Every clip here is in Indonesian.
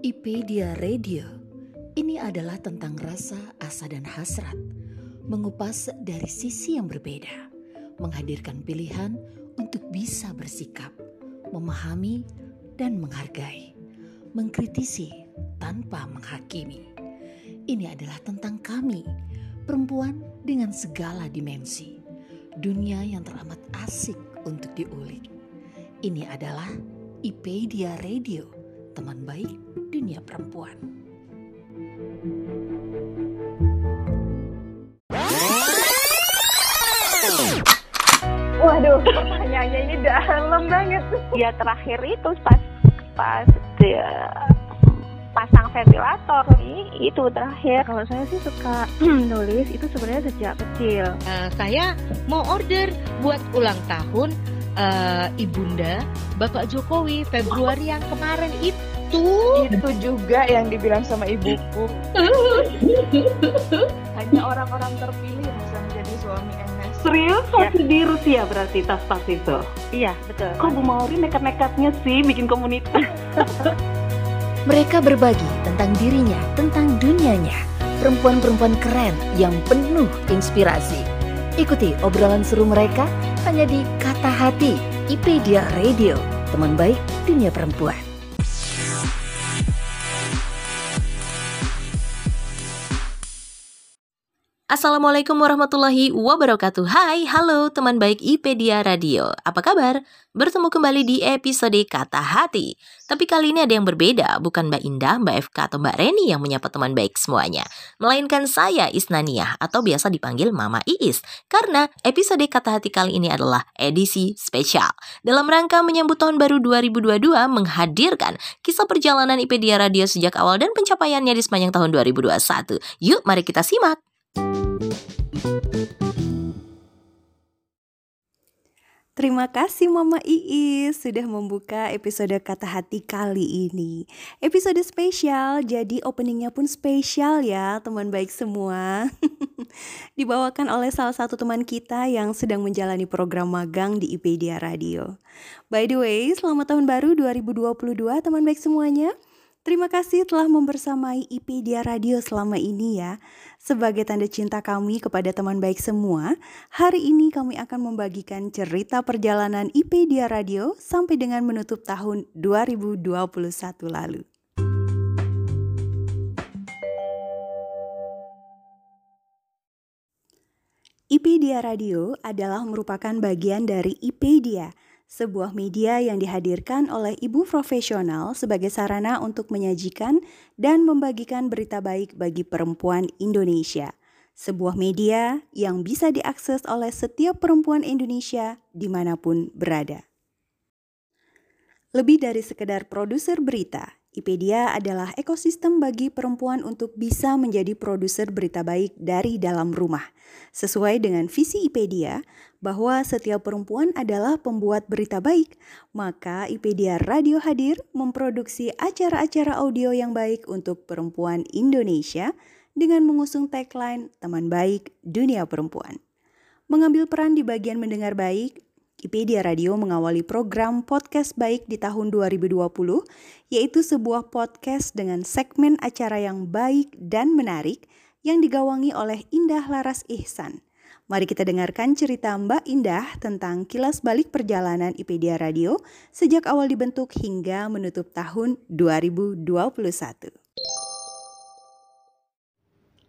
IPedia Radio. Ini adalah tentang rasa, asa, dan hasrat, mengupas dari sisi yang berbeda, menghadirkan pilihan untuk bisa bersikap, memahami, dan menghargai, mengkritisi tanpa menghakimi. Ini adalah tentang kami, perempuan dengan segala dimensi, dunia yang teramat asik untuk diulik. Ini adalah IPedia Radio, teman baik dunia perempuan. Waduh, pertanyaannya ini dalam banget. Ya terakhir itu pas pas dia pasang ventilator nih itu terakhir. Kalau saya sih suka nulis itu sebenarnya sejak kecil. Uh, saya mau order buat ulang tahun uh, ibunda Bapak Jokowi Februari yang kemarin itu. Itu juga yang dibilang sama ibuku. Hanya orang-orang terpilih yang bisa menjadi suami MS. Serius waktu di Rusia berarti tas-tas itu? Iya, betul. Kok Bu Mauri nekat-nekatnya sih bikin komunitas? Mereka berbagi tentang dirinya, tentang dunianya. Perempuan-perempuan keren yang penuh inspirasi. Ikuti obrolan seru mereka hanya di Kata Hati, IPedia Radio, teman baik dunia perempuan. Assalamualaikum warahmatullahi wabarakatuh. Hai, halo teman baik IPedia Radio. Apa kabar? Bertemu kembali di episode Kata Hati. Tapi kali ini ada yang berbeda Bukan Mbak Indah, Mbak FK atau Mbak Reni yang menyapa teman baik semuanya. Melainkan saya Isnaniah atau biasa dipanggil Mama Iis. Karena episode Kata Hati kali ini adalah edisi spesial. Dalam rangka menyambut tahun baru 2022 Menghadirkan kisah perjalanan IPedia Radio sejak awal dan pencapaiannya di sepanjang tahun 2021 Yuk mari kita simak Terima kasih Mama Iis sudah membuka episode Kata Hati kali ini. Episode spesial, jadi openingnya pun spesial ya teman baik semua. Dibawakan oleh salah satu teman kita yang sedang menjalani program magang di IPedia Radio. By the way, selamat tahun baru 2022 teman baik semuanya. Terima kasih telah membersamai IPedia Radio selama ini ya. Sebagai tanda cinta kami kepada teman baik semua, hari ini kami akan membagikan cerita perjalanan IPedia Radio sampai dengan menutup tahun 2021 lalu. IPedia Radio adalah merupakan bagian dari IPedia, sebuah media yang dihadirkan oleh ibu profesional sebagai sarana untuk menyajikan dan membagikan berita baik bagi perempuan Indonesia. Sebuah media yang bisa diakses oleh setiap perempuan Indonesia di mana pun berada. Lebih dari sekedar produser berita, IPedia adalah ekosistem bagi perempuan untuk bisa menjadi produser berita baik dari dalam rumah. Sesuai dengan visi IPedia bahwa setiap perempuan adalah pembuat berita baik, maka IPedia Radio hadir memproduksi acara-acara audio yang baik untuk perempuan Indonesia dengan mengusung tagline Teman Baik Dunia Perempuan. Mengambil peran di bagian mendengar baik, IPedia Radio mengawali program podcast baik di tahun 2020, yaitu sebuah podcast dengan segmen acara yang baik dan menarik yang digawangi oleh Indah Laras Ihsan. Mari kita dengarkan cerita Mbak Indah tentang kilas balik perjalanan IPedia Radio sejak awal dibentuk hingga menutup tahun 2021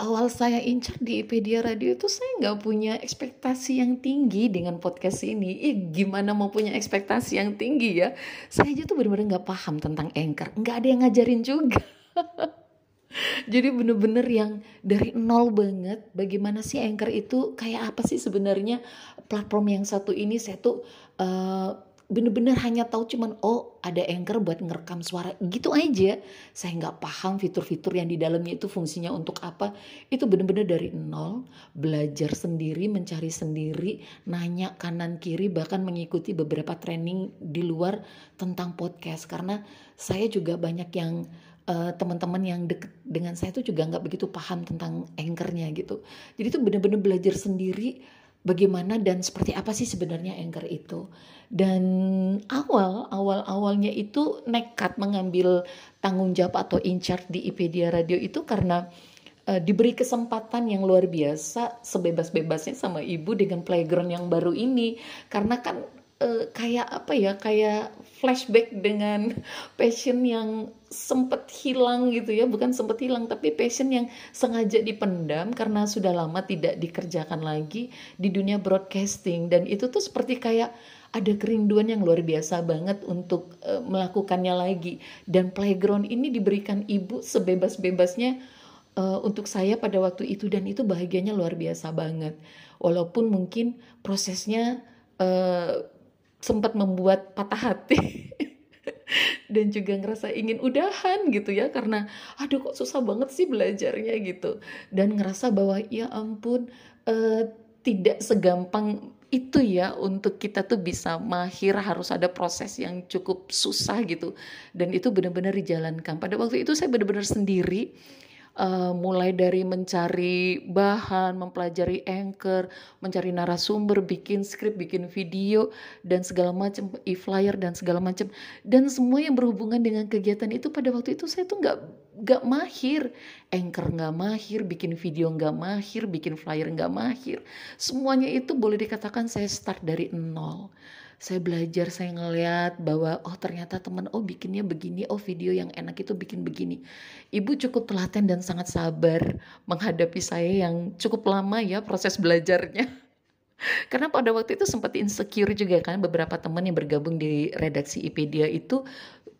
awal saya incar di IPedia Radio itu saya nggak punya ekspektasi yang tinggi dengan podcast ini. Ih, gimana mau punya ekspektasi yang tinggi ya? Saya aja tuh benar-benar nggak paham tentang anchor. Nggak ada yang ngajarin juga. Jadi bener-bener yang dari nol banget bagaimana sih anchor itu kayak apa sih sebenarnya platform yang satu ini saya tuh uh, bener-bener hanya tahu cuman oh ada anchor buat ngerekam suara. Gitu aja. Saya nggak paham fitur-fitur yang di dalamnya itu fungsinya untuk apa. Itu bener-bener dari nol belajar sendiri mencari sendiri nanya kanan kiri bahkan mengikuti beberapa training di luar tentang podcast. Karena saya juga banyak yang uh, teman-teman yang deket dengan saya tuh juga nggak begitu paham tentang anchornya gitu. Jadi itu bener-bener belajar sendiri bagaimana dan seperti apa sih sebenarnya anchor itu. Dan awal awal awalnya itu nekat mengambil tanggung jawab atau in charge di IPedia Radio itu karena uh, diberi kesempatan yang luar biasa sebebas-bebasnya sama ibu dengan playground yang baru ini karena kan uh, kayak apa ya kayak flashback dengan passion yang sempat hilang gitu ya. Bukan sempat hilang tapi passion yang sengaja dipendam karena sudah lama tidak dikerjakan lagi di dunia broadcasting. Dan itu tuh seperti kayak ada kerinduan yang luar biasa banget untuk uh, melakukannya lagi. Dan playground ini diberikan ibu sebebas-bebasnya uh, untuk saya pada waktu itu. Dan itu bahagianya luar biasa banget. Walaupun mungkin prosesnya uh, sempat membuat patah hati dan juga ngerasa ingin udahan gitu ya karena aduh kok susah banget sih belajarnya gitu. Dan ngerasa bahwa ya ampun uh, tidak segampang itu ya untuk kita tuh bisa mahir harus ada proses yang cukup susah gitu. Dan itu benar-benar dijalankan. Pada waktu itu saya benar-benar sendiri uh, mulai dari mencari bahan, mempelajari anchor, mencari narasumber, bikin skrip, bikin video dan segala macam e-flyer dan segala macam dan semua yang berhubungan dengan kegiatan itu pada waktu itu saya tuh nggak nggak mahir, anchor nggak mahir, bikin video nggak mahir, bikin flyer nggak mahir, semuanya itu boleh dikatakan saya start dari nol saya belajar saya ngeliat bahwa oh ternyata teman oh bikinnya begini oh video yang enak itu bikin begini. Ibu cukup telaten dan sangat sabar menghadapi saya yang cukup lama ya proses belajarnya. Karena pada waktu itu sempat insecure juga kan beberapa teman yang bergabung di redaksi IPedia itu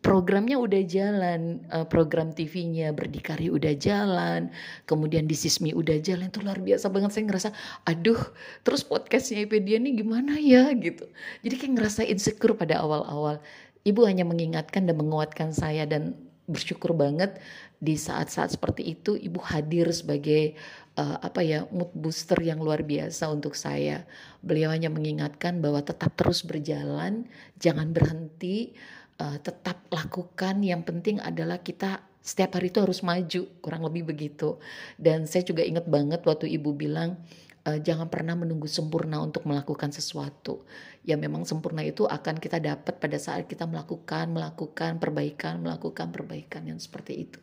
programnya udah jalan, uh, program TV-nya Berdikari udah jalan, kemudian di Sismi udah jalan, itu luar biasa banget. Saya ngerasa, aduh, terus podcastnya IPedia ini gimana ya gitu. Jadi kayak ngerasa insecure pada awal-awal. Ibu hanya mengingatkan dan menguatkan saya dan bersyukur banget di saat-saat seperti itu ibu hadir sebagai uh, apa ya mood booster yang luar biasa untuk saya. Beliau hanya mengingatkan bahwa tetap terus berjalan, jangan berhenti uh, tetap lakukan. Yang penting adalah kita setiap hari itu harus maju, kurang lebih begitu. Dan saya juga ingat banget waktu ibu bilang uh, jangan pernah menunggu sempurna untuk melakukan sesuatu. Ya memang sempurna itu akan kita dapat pada saat kita melakukan, melakukan perbaikan, melakukan perbaikan yang seperti itu.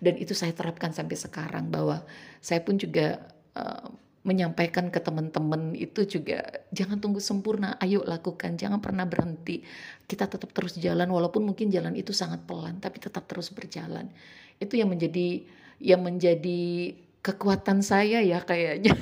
Dan itu saya terapkan sampai sekarang bahwa saya pun juga uh, menyampaikan ke teman-teman itu juga jangan tunggu sempurna, ayo lakukan, jangan pernah berhenti. Kita tetap terus jalan walaupun mungkin jalan itu sangat pelan, tapi tetap terus berjalan. Itu yang menjadi yang menjadi kekuatan saya ya kayaknya.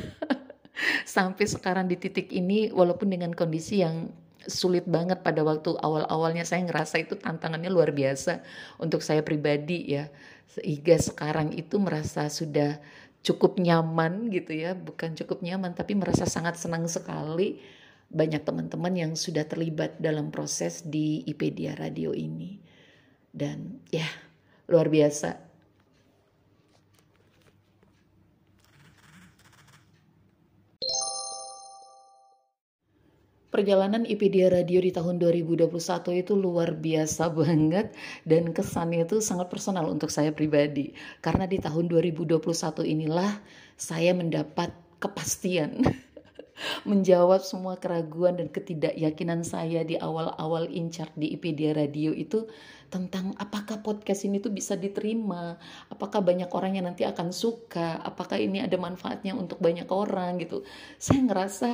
Sampai sekarang di titik ini walaupun dengan kondisi yang sulit banget pada waktu awal-awalnya saya ngerasa itu tantangannya luar biasa untuk saya pribadi ya. Sehingga sekarang itu merasa sudah cukup nyaman gitu ya, bukan cukup nyaman tapi merasa sangat senang sekali banyak teman-teman yang sudah terlibat dalam proses di IPedia Radio ini. Dan ya, luar biasa perjalanan IPedia Radio di tahun 2021 itu luar biasa banget dan kesannya itu sangat personal untuk saya pribadi karena di tahun 2021 inilah saya mendapat kepastian menjawab semua keraguan dan ketidakyakinan saya di awal-awal incar di IPedia Radio itu tentang apakah podcast ini tuh bisa diterima, apakah banyak orang yang nanti akan suka, apakah ini ada manfaatnya untuk banyak orang gitu. Saya ngerasa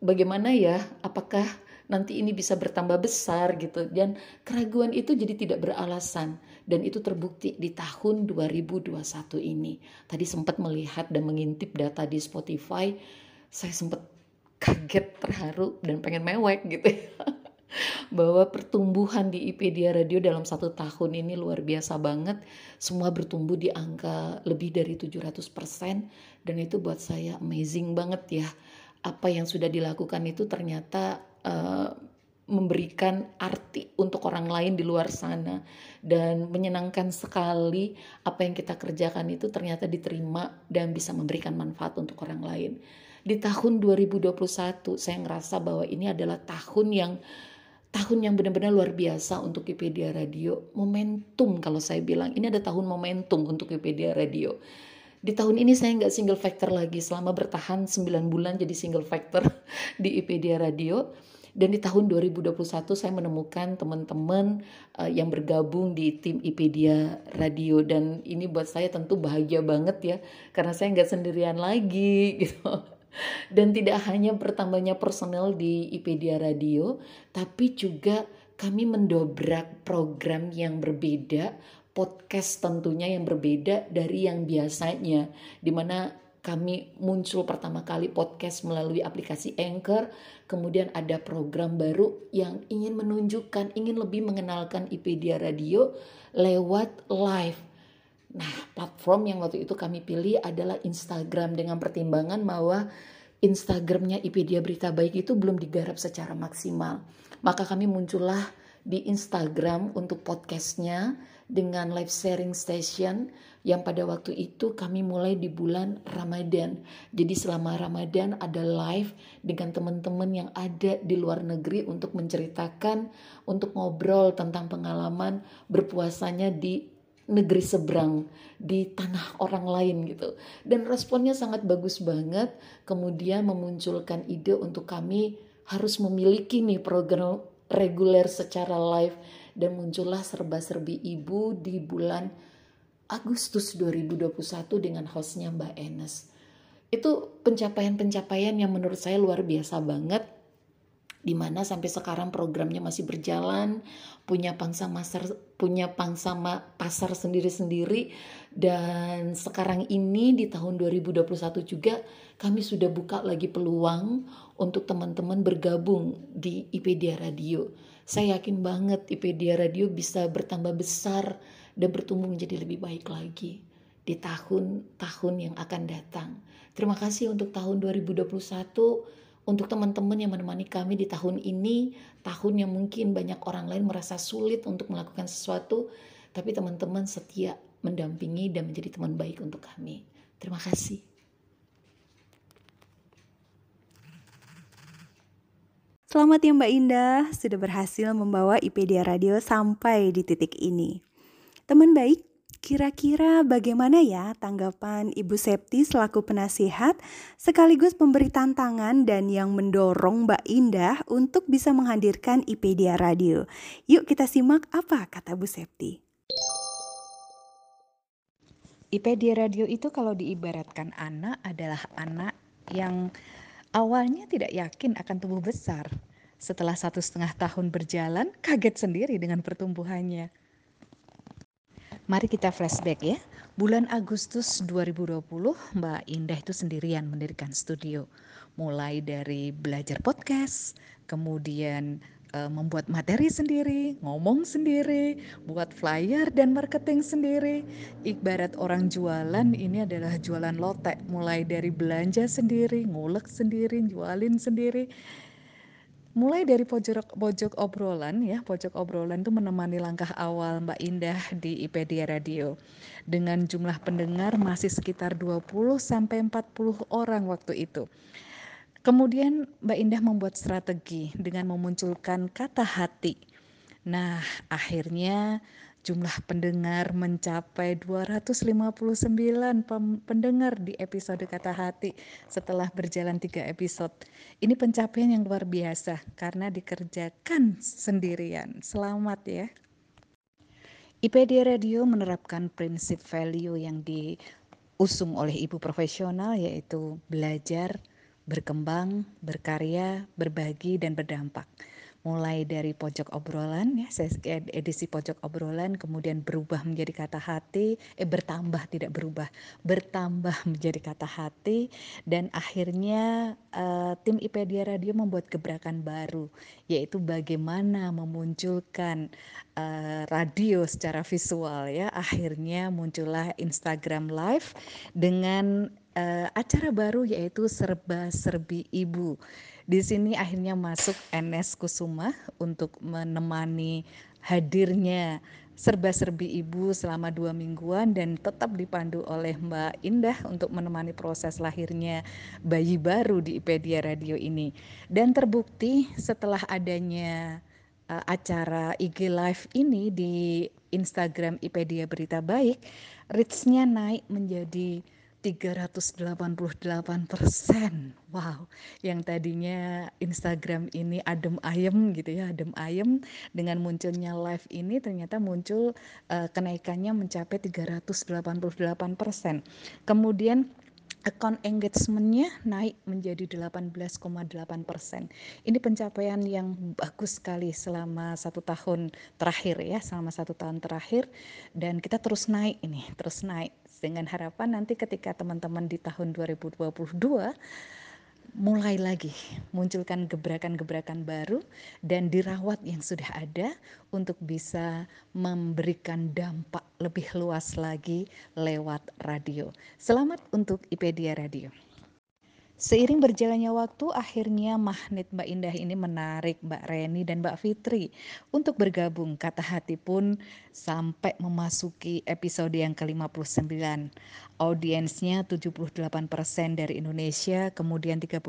bagaimana ya apakah nanti ini bisa bertambah besar gitu. Dan keraguan itu jadi tidak beralasan. Dan itu terbukti di tahun 2021 ini. Tadi sempat melihat dan mengintip data di Spotify. Saya sempat kaget terharu dan pengen mewek gitu ya. bahwa pertumbuhan di IPedia Radio dalam satu tahun ini luar biasa banget. Semua bertumbuh di angka lebih dari 700% dan itu buat saya amazing banget ya apa yang sudah dilakukan itu ternyata uh, memberikan arti untuk orang lain di luar sana dan menyenangkan sekali apa yang kita kerjakan itu ternyata diterima dan bisa memberikan manfaat untuk orang lain. Di tahun 2021 saya ngerasa bahwa ini adalah tahun yang tahun yang benar-benar luar biasa untuk Wikipedia Radio. Momentum kalau saya bilang ini ada tahun momentum untuk Wikipedia Radio Di tahun ini saya nggak single factor lagi selama bertahan 9 bulan jadi single factor di IPedia Radio. Dan di tahun 2021 saya menemukan teman-teman uh, yang bergabung di tim IPedia Radio dan ini buat saya tentu bahagia banget ya karena saya nggak sendirian lagi gitu. Dan tidak hanya bertambahnya personel di IPedia Radio, tapi juga kami mendobrak program yang berbeda, podcast tentunya yang berbeda dari yang biasanya, di mana kami muncul pertama kali podcast melalui aplikasi Anchor, kemudian ada program baru yang ingin menunjukkan, ingin lebih mengenalkan IPedia Radio lewat live. Nah, platform yang waktu itu kami pilih adalah Instagram dengan pertimbangan bahwa Instagramnya IPedia Berita Baik itu belum digarap secara maksimal. Maka kami muncullah di Instagram untuk podcastnya dengan live sharing station yang pada waktu itu kami mulai di bulan Ramadan. Jadi selama Ramadan ada live dengan teman-teman yang ada di luar negeri untuk menceritakan, untuk ngobrol tentang pengalaman berpuasanya di negeri seberang di tanah orang lain gitu dan responnya sangat bagus banget kemudian memunculkan ide untuk kami harus memiliki nih program reguler secara live dan muncullah serba-serbi ibu di bulan Agustus 2021 dengan hostnya Mbak Enes. Itu pencapaian-pencapaian yang menurut saya luar biasa banget di mana sampai sekarang programnya masih berjalan, punya pangsa pasar punya pangsa pasar sendiri-sendiri dan sekarang ini di tahun 2021 juga kami sudah buka lagi peluang untuk teman-teman bergabung di IPedia Radio. Saya yakin banget IPedia Radio bisa bertambah besar dan bertumbuh menjadi lebih baik lagi di tahun-tahun yang akan datang. Terima kasih untuk tahun 2021 untuk teman-teman yang menemani kami di tahun ini, tahun yang mungkin banyak orang lain merasa sulit untuk melakukan sesuatu, tapi teman-teman setia mendampingi dan menjadi teman baik untuk kami. Terima kasih. Selamat ya Mbak Indah, sudah berhasil membawa IPedia Radio sampai di titik ini. Teman baik, Kira-kira bagaimana ya tanggapan Ibu Septi selaku penasihat sekaligus pemberi tantangan dan yang mendorong Mbak Indah untuk bisa menghadirkan IPedia Radio. Yuk kita simak apa kata Bu Septi. IPedia Radio itu kalau diibaratkan anak adalah anak yang awalnya tidak yakin akan tumbuh besar. Setelah satu setengah tahun berjalan, kaget sendiri dengan pertumbuhannya Mari kita flashback ya. Bulan Agustus 2020, Mbak Indah itu sendirian mendirikan studio. Mulai dari belajar podcast, kemudian uh, membuat materi sendiri, ngomong sendiri, buat flyer dan marketing sendiri. Ibarat orang jualan ini adalah jualan lotek, mulai dari belanja sendiri, ngulek sendiri, jualin sendiri mulai dari pojok pojok obrolan ya pojok obrolan itu menemani langkah awal Mbak Indah di IPedia Radio dengan jumlah pendengar masih sekitar 20 sampai 40 orang waktu itu. Kemudian Mbak Indah membuat strategi dengan memunculkan kata hati. Nah, akhirnya Jumlah pendengar mencapai 259 pendengar di episode Kata Hati setelah berjalan tiga episode. Ini pencapaian yang luar biasa karena dikerjakan sendirian. Selamat ya. IPD Radio menerapkan prinsip value yang diusung oleh ibu profesional yaitu belajar, berkembang, berkarya, berbagi, dan berdampak mulai dari pojok obrolan ya edisi pojok obrolan kemudian berubah menjadi kata hati eh bertambah tidak berubah bertambah menjadi kata hati dan akhirnya uh, tim IPedia Radio membuat gebrakan baru yaitu bagaimana memunculkan uh, radio secara visual ya. Akhirnya muncullah Instagram live dengan uh, acara baru yaitu serba serbi ibu di sini akhirnya masuk NS Kusuma untuk menemani hadirnya serba-serbi ibu selama dua mingguan dan tetap dipandu oleh Mbak Indah untuk menemani proses lahirnya bayi baru di IPedia Radio ini. Dan terbukti setelah adanya uh, acara IG Live ini di Instagram IPedia Berita Baik, reach-nya naik menjadi 388 persen. Wow, yang tadinya Instagram ini adem ayem gitu ya, adem ayem dengan munculnya live ini ternyata muncul uh, kenaikannya mencapai 388 persen. Kemudian account engagementnya naik menjadi 18,8 persen. Ini pencapaian yang bagus sekali selama satu tahun terakhir ya, selama satu tahun terakhir dan kita terus naik ini, terus naik dengan harapan nanti ketika teman-teman di tahun 2022 mulai lagi munculkan gebrakan-gebrakan baru dan dirawat yang sudah ada untuk bisa memberikan dampak lebih luas lagi lewat radio. Selamat untuk IPedia Radio. Seiring berjalannya waktu, akhirnya magnet Mbak Indah ini menarik Mbak Reni dan Mbak Fitri untuk bergabung. Kata hati pun sampai memasuki episode yang ke-59. Audiensnya 78% dari Indonesia, kemudian 30%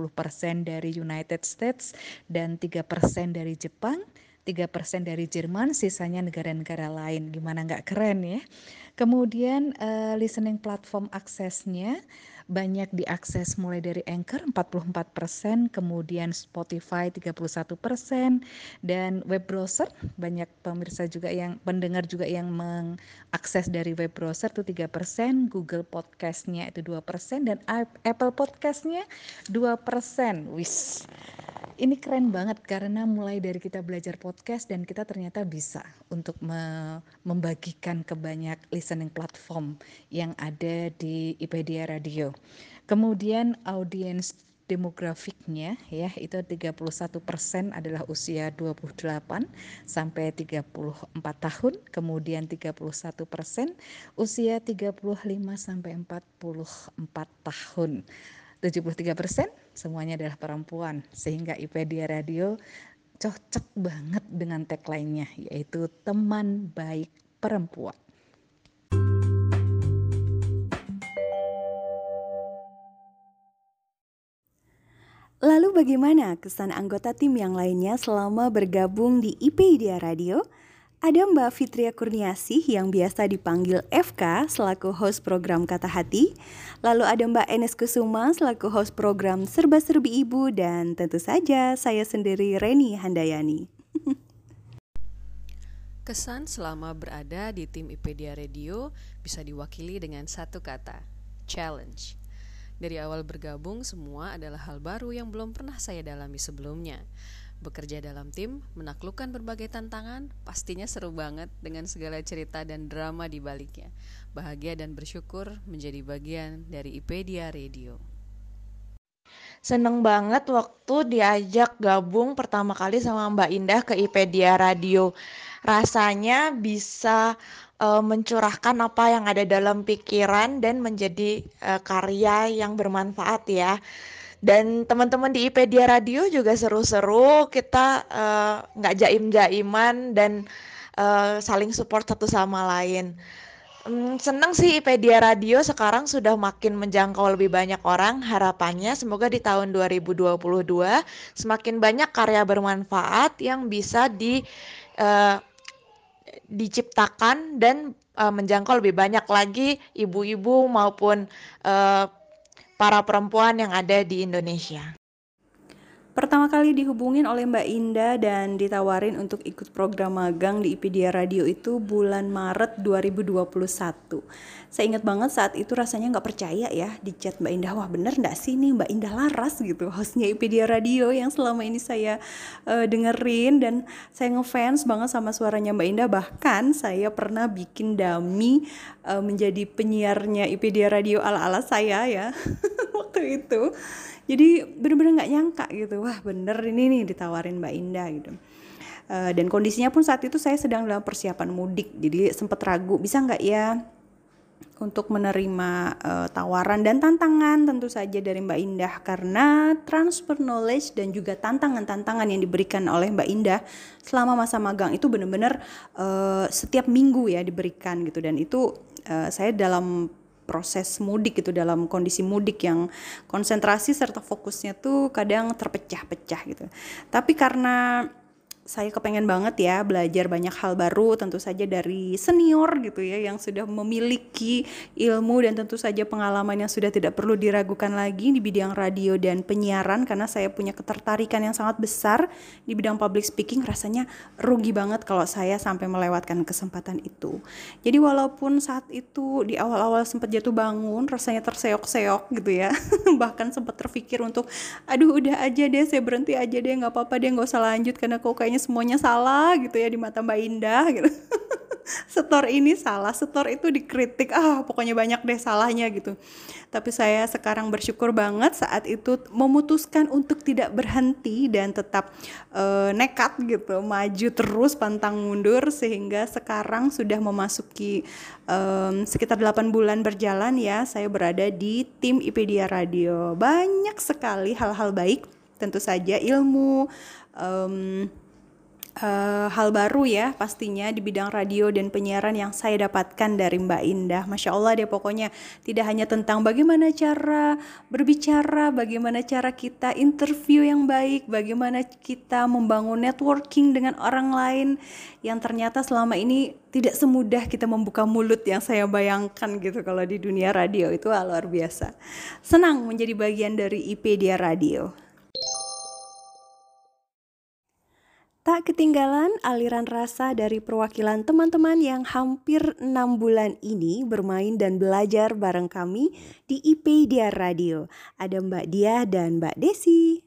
dari United States, dan 3% dari Jepang. 3% dari Jerman, sisanya negara-negara lain. Gimana nggak keren ya? Kemudian uh, listening platform aksesnya banyak diakses mulai dari Anchor 44%, kemudian Spotify 31%, dan web browser banyak pemirsa juga yang pendengar juga yang mengakses dari web browser itu 3%, Google Podcastnya itu 2%, dan Apple Podcastnya 2%. Wis ini keren banget karena mulai dari kita belajar podcast dan kita ternyata bisa untuk me membagikan ke banyak listening platform yang ada di IPedia Radio. Kemudian audiens demografiknya ya itu 31% adalah usia 28 sampai 34 tahun, kemudian 31% usia 35 sampai 44 tahun. 73 persen semuanya adalah perempuan sehingga IPedia Radio cocok banget dengan tagline-nya yaitu teman baik perempuan. Lalu bagaimana kesan anggota tim yang lainnya selama bergabung di IPedia Radio? Ada Mbak Fitria Kurniasih yang biasa dipanggil FK selaku host program Kata Hati. Lalu ada Mbak Enes Kusuma selaku host program Serba Serbi Ibu dan tentu saja saya sendiri Reni Handayani. Kesan selama berada di tim IPedia Radio bisa diwakili dengan satu kata, challenge. Dari awal bergabung semua adalah hal baru yang belum pernah saya dalami sebelumnya. Bekerja dalam tim, menaklukkan berbagai tantangan, pastinya seru banget dengan segala cerita dan drama di baliknya. Bahagia dan bersyukur menjadi bagian dari IPedia Radio. Seneng banget waktu diajak gabung pertama kali sama Mbak Indah ke IPedia Radio. Rasanya bisa uh, mencurahkan apa yang ada dalam pikiran dan menjadi uh, karya yang bermanfaat ya. Dan teman-teman di IPedia Radio juga seru-seru, kita eh, nggak jaim-jaiman dan uh, saling support satu sama lain. Hmm, seneng sih IPedia Radio sekarang sudah makin menjangkau lebih banyak orang. Harapannya semoga di tahun 2022 semakin banyak karya bermanfaat yang bisa di uh, diciptakan dan uh, menjangkau lebih banyak lagi ibu-ibu maupun uh, para perempuan yang ada di Indonesia. Pertama kali dihubungin oleh Mbak Indah dan ditawarin untuk ikut program magang di IPedia Radio itu bulan Maret 2021. Saya ingat banget saat itu rasanya nggak percaya ya di chat Mbak Indah, wah bener nggak sih nih Mbak Indah Laras gitu, hostnya IPedia Radio yang selama ini saya uh, dengerin dan saya ngefans banget sama suaranya Mbak Indah. Bahkan saya pernah bikin dami uh, menjadi penyiarnya IPedia Radio ala-ala saya ya waktu itu jadi bener-bener nggak nyangka gitu wah bener ini nih ditawarin Mbak Indah gitu. Uh, dan kondisinya pun saat itu saya sedang dalam persiapan mudik jadi sempet ragu bisa nggak ya untuk menerima uh, tawaran dan tantangan tentu saja dari Mbak Indah? Karena transfer knowledge dan juga tantangan-tantangan yang diberikan oleh Mbak Indah selama masa magang itu benar-benar uh, setiap minggu ya diberikan gitu. Dan itu uh, saya dalam proses mudik itu dalam kondisi mudik yang konsentrasi serta fokusnya tuh kadang terpecah-pecah gitu. Tapi karena saya kepengen banget ya belajar banyak hal baru tentu saja dari senior gitu ya yang sudah memiliki ilmu dan tentu saja pengalaman yang sudah tidak perlu diragukan lagi di bidang radio dan penyiaran karena saya punya ketertarikan yang sangat besar di bidang public speaking rasanya rugi banget kalau saya sampai melewatkan kesempatan itu. Jadi walaupun saat itu di awal-awal sempat jatuh bangun rasanya terseok-seok gitu ya bahkan sempat terpikir untuk aduh udah aja deh saya berhenti aja deh nggak apa-apa deh nggak usah lanjut karena kok kayaknya semuanya salah gitu ya di mata Mbak Indah gitu. setor ini salah, setor itu dikritik, ah pokoknya banyak deh salahnya gitu. Tapi saya sekarang bersyukur banget saat itu memutuskan untuk tidak berhenti dan tetap uh, nekat gitu, maju terus pantang mundur sehingga sekarang sudah memasuki um, sekitar 8 bulan berjalan ya, saya berada di tim IPedia Radio. Banyak sekali hal-hal baik, tentu saja ilmu uh, hal baru ya pastinya di bidang radio dan penyiaran yang saya dapatkan dari Mbak Indah. Masya Allah deh pokoknya tidak hanya tentang bagaimana cara berbicara, bagaimana cara kita interview yang baik, bagaimana kita membangun networking dengan orang lain yang ternyata selama ini tidak semudah kita membuka mulut yang saya bayangkan gitu kalau di dunia radio itu luar biasa. Senang menjadi bagian dari IP Dia Radio. Tak ketinggalan aliran rasa dari perwakilan teman-teman yang hampir enam bulan ini bermain dan belajar bareng kami di IP Dia Radio. Ada Mbak Dia dan Mbak Desi.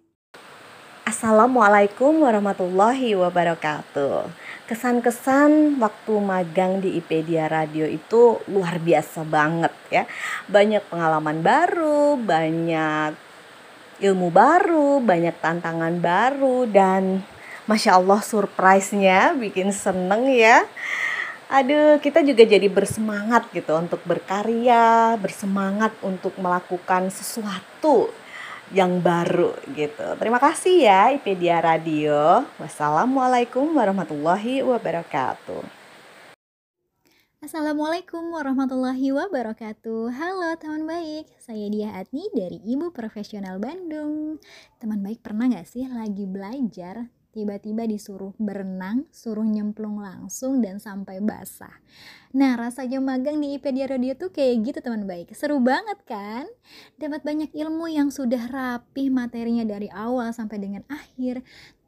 Assalamualaikum warahmatullahi wabarakatuh. Kesan-kesan waktu magang di IP Dia Radio itu luar biasa banget ya. Banyak pengalaman baru, banyak ilmu baru, banyak tantangan baru dan Masya Allah surprise-nya bikin seneng ya. Aduh, kita juga jadi bersemangat gitu untuk berkarya, bersemangat untuk melakukan sesuatu yang baru gitu. Terima kasih ya IPedia Radio. Wassalamualaikum warahmatullahi wabarakatuh. Assalamualaikum warahmatullahi wabarakatuh Halo teman baik, saya Dia Atni dari Ibu Profesional Bandung Teman baik pernah gak sih lagi belajar tiba-tiba disuruh berenang, suruh nyemplung langsung dan sampai basah. Nah, rasanya magang di IPedia Radio tuh kayak gitu teman baik. Seru banget kan? Dapat banyak ilmu yang sudah rapih materinya dari awal sampai dengan akhir.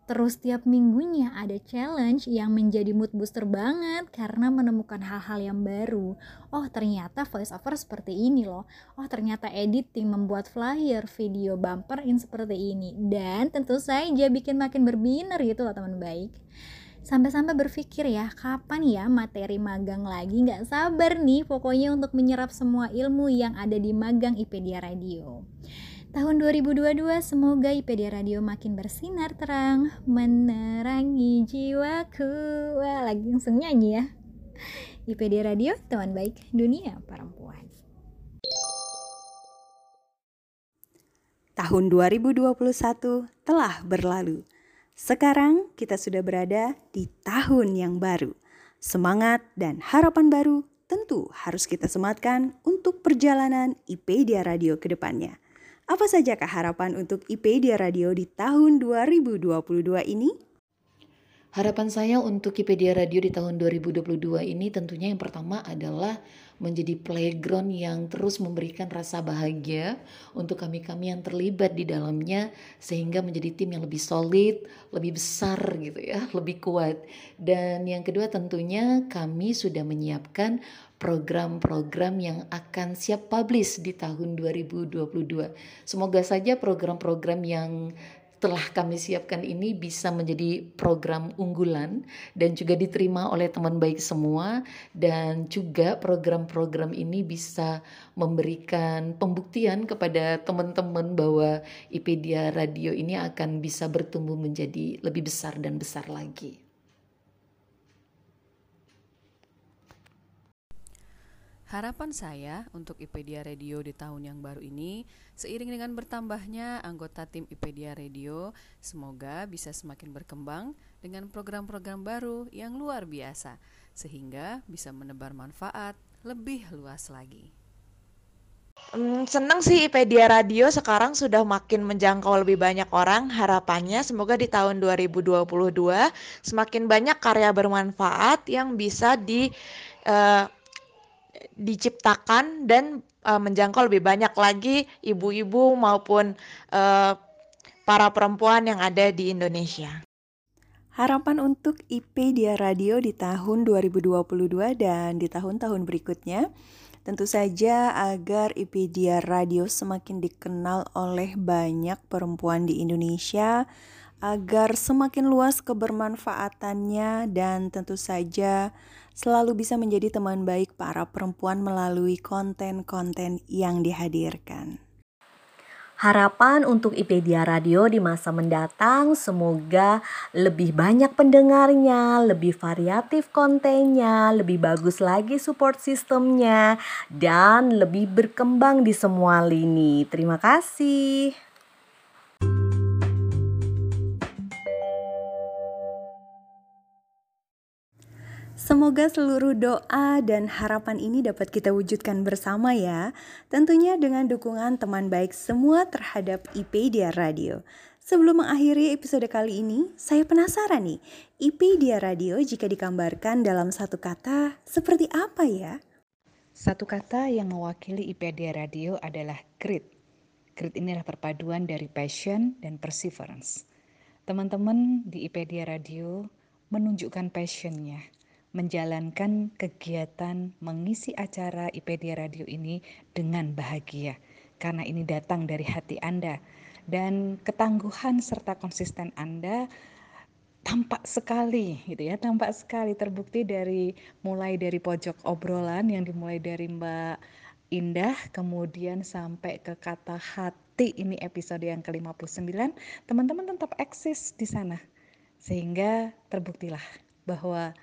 Terus tiap minggunya ada challenge yang menjadi mood booster banget karena menemukan hal-hal yang baru. Oh ternyata voice over seperti ini loh. Oh ternyata editing, membuat flyer, video bumper in seperti ini. Dan tentu saja bikin makin berbiner gitu loh teman baik. Sampai-sampai berpikir ya, kapan ya materi magang lagi? Nggak sabar nih pokoknya untuk menyerap semua ilmu yang ada di magang IPedia Radio. Tahun 2022 semoga IPD Radio makin bersinar terang Menerangi jiwaku. Wah lagi langsung nyanyi ya. IPD Radio teman baik dunia perempuan. Tahun 2021 telah berlalu. Sekarang kita sudah berada di tahun yang baru. Semangat dan harapan baru tentu harus kita sematkan untuk perjalanan IPedia Radio ke depannya. Apa saja harapan untuk IPedia Radio di tahun 2022 ini? Harapan saya untuk IPedia Radio di tahun 2022 ini tentunya yang pertama adalah menjadi playground yang terus memberikan rasa bahagia untuk kami-kami yang terlibat di dalamnya sehingga menjadi tim yang lebih solid, lebih besar gitu ya, lebih kuat. Dan yang kedua tentunya kami sudah menyiapkan program-program yang akan siap publish di tahun 2022. Semoga saja program-program yang telah kami siapkan ini bisa menjadi program unggulan dan juga diterima oleh teman baik semua dan juga program-program ini bisa memberikan pembuktian kepada teman-teman bahwa IPedia Radio ini akan bisa bertumbuh menjadi lebih besar dan besar lagi. Harapan saya untuk IPedia Radio di tahun yang baru ini, seiring dengan bertambahnya anggota tim IPedia Radio, semoga bisa semakin berkembang dengan program-program baru yang luar biasa, sehingga bisa menebar manfaat lebih luas lagi. Hmm, seneng sih IPedia Radio sekarang sudah makin menjangkau lebih banyak orang. Harapannya semoga di tahun 2022 semakin banyak karya bermanfaat yang bisa di uh, diciptakan dan uh, menjangkau lebih banyak lagi ibu-ibu maupun uh, para perempuan yang ada di Indonesia. Harapan untuk IPedia Radio di tahun 2022 dan di tahun-tahun berikutnya Tentu saja agar IPedia Radio semakin dikenal oleh banyak perempuan di Indonesia, agar semakin luas kebermanfaatannya dan tentu saja selalu bisa menjadi teman baik para perempuan melalui konten-konten yang dihadirkan. Harapan untuk IPedia Radio di masa mendatang semoga lebih banyak pendengarnya, lebih variatif kontennya, lebih bagus lagi support sistemnya, dan lebih berkembang di semua lini. Terima kasih. Semoga seluruh doa dan harapan ini dapat kita wujudkan bersama ya. Tentunya dengan dukungan teman baik semua terhadap IPedia Radio. Sebelum mengakhiri episode kali ini, saya penasaran nih, IPedia Radio jika digambarkan dalam satu kata, seperti apa ya? Satu kata yang mewakili IPedia Radio adalah grit. Grit inilah perpaduan dari passion dan perseverance. Teman-teman di IPedia Radio menunjukkan passionnya, menjalankan kegiatan mengisi acara IPedia Radio ini dengan bahagia karena ini datang dari hati Anda. Dan ketangguhan serta konsisten Anda tampak sekali gitu ya tampak sekali. Terbukti dari mulai dari pojok obrolan yang dimulai dari Mbak Indah kemudian sampai ke kata hati ini episode yang ke-59 teman-teman tetap eksis di sana sehingga terbuktilah bahwa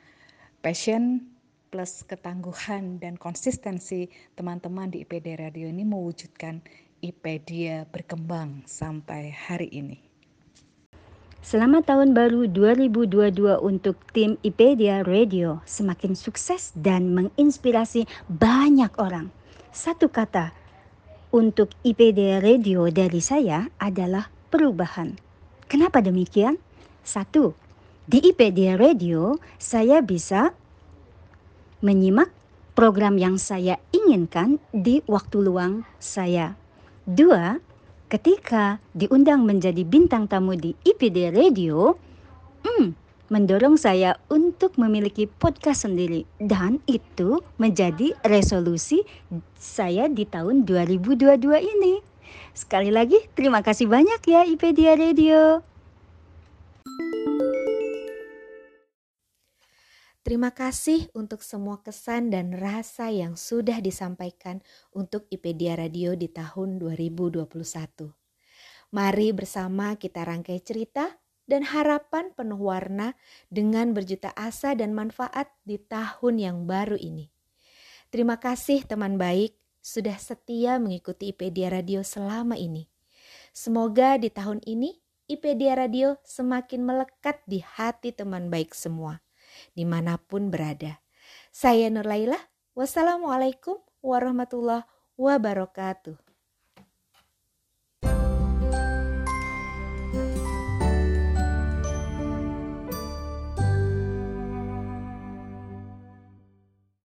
passion plus ketangguhan dan konsistensi teman-teman di IPD Radio ini mewujudkan IPedia berkembang sampai hari ini. Selamat tahun baru 2022 untuk tim IPedia Radio semakin sukses dan menginspirasi banyak orang. Satu kata untuk IPedia Radio dari saya adalah perubahan. Kenapa demikian? Satu, di IPedia Radio, saya bisa menyimak program yang saya inginkan di waktu luang saya. Dua, ketika diundang menjadi bintang tamu di IPD Radio, hmm, mendorong saya untuk memiliki podcast sendiri dan itu menjadi resolusi saya di tahun 2022 ini. Sekali lagi terima kasih banyak ya IPedia Radio. Terima kasih untuk semua kesan dan rasa yang sudah disampaikan untuk IPedia Radio di tahun 2021. Mari bersama kita rangkai cerita dan harapan penuh warna dengan berjuta asa dan manfaat di tahun yang baru ini. Terima kasih teman baik sudah setia mengikuti IPedia Radio selama ini. Semoga di tahun ini IPedia Radio semakin melekat di hati teman baik semua di mana pun berada. Saya Nur Laila, wassalamualaikum warahmatullahi wabarakatuh.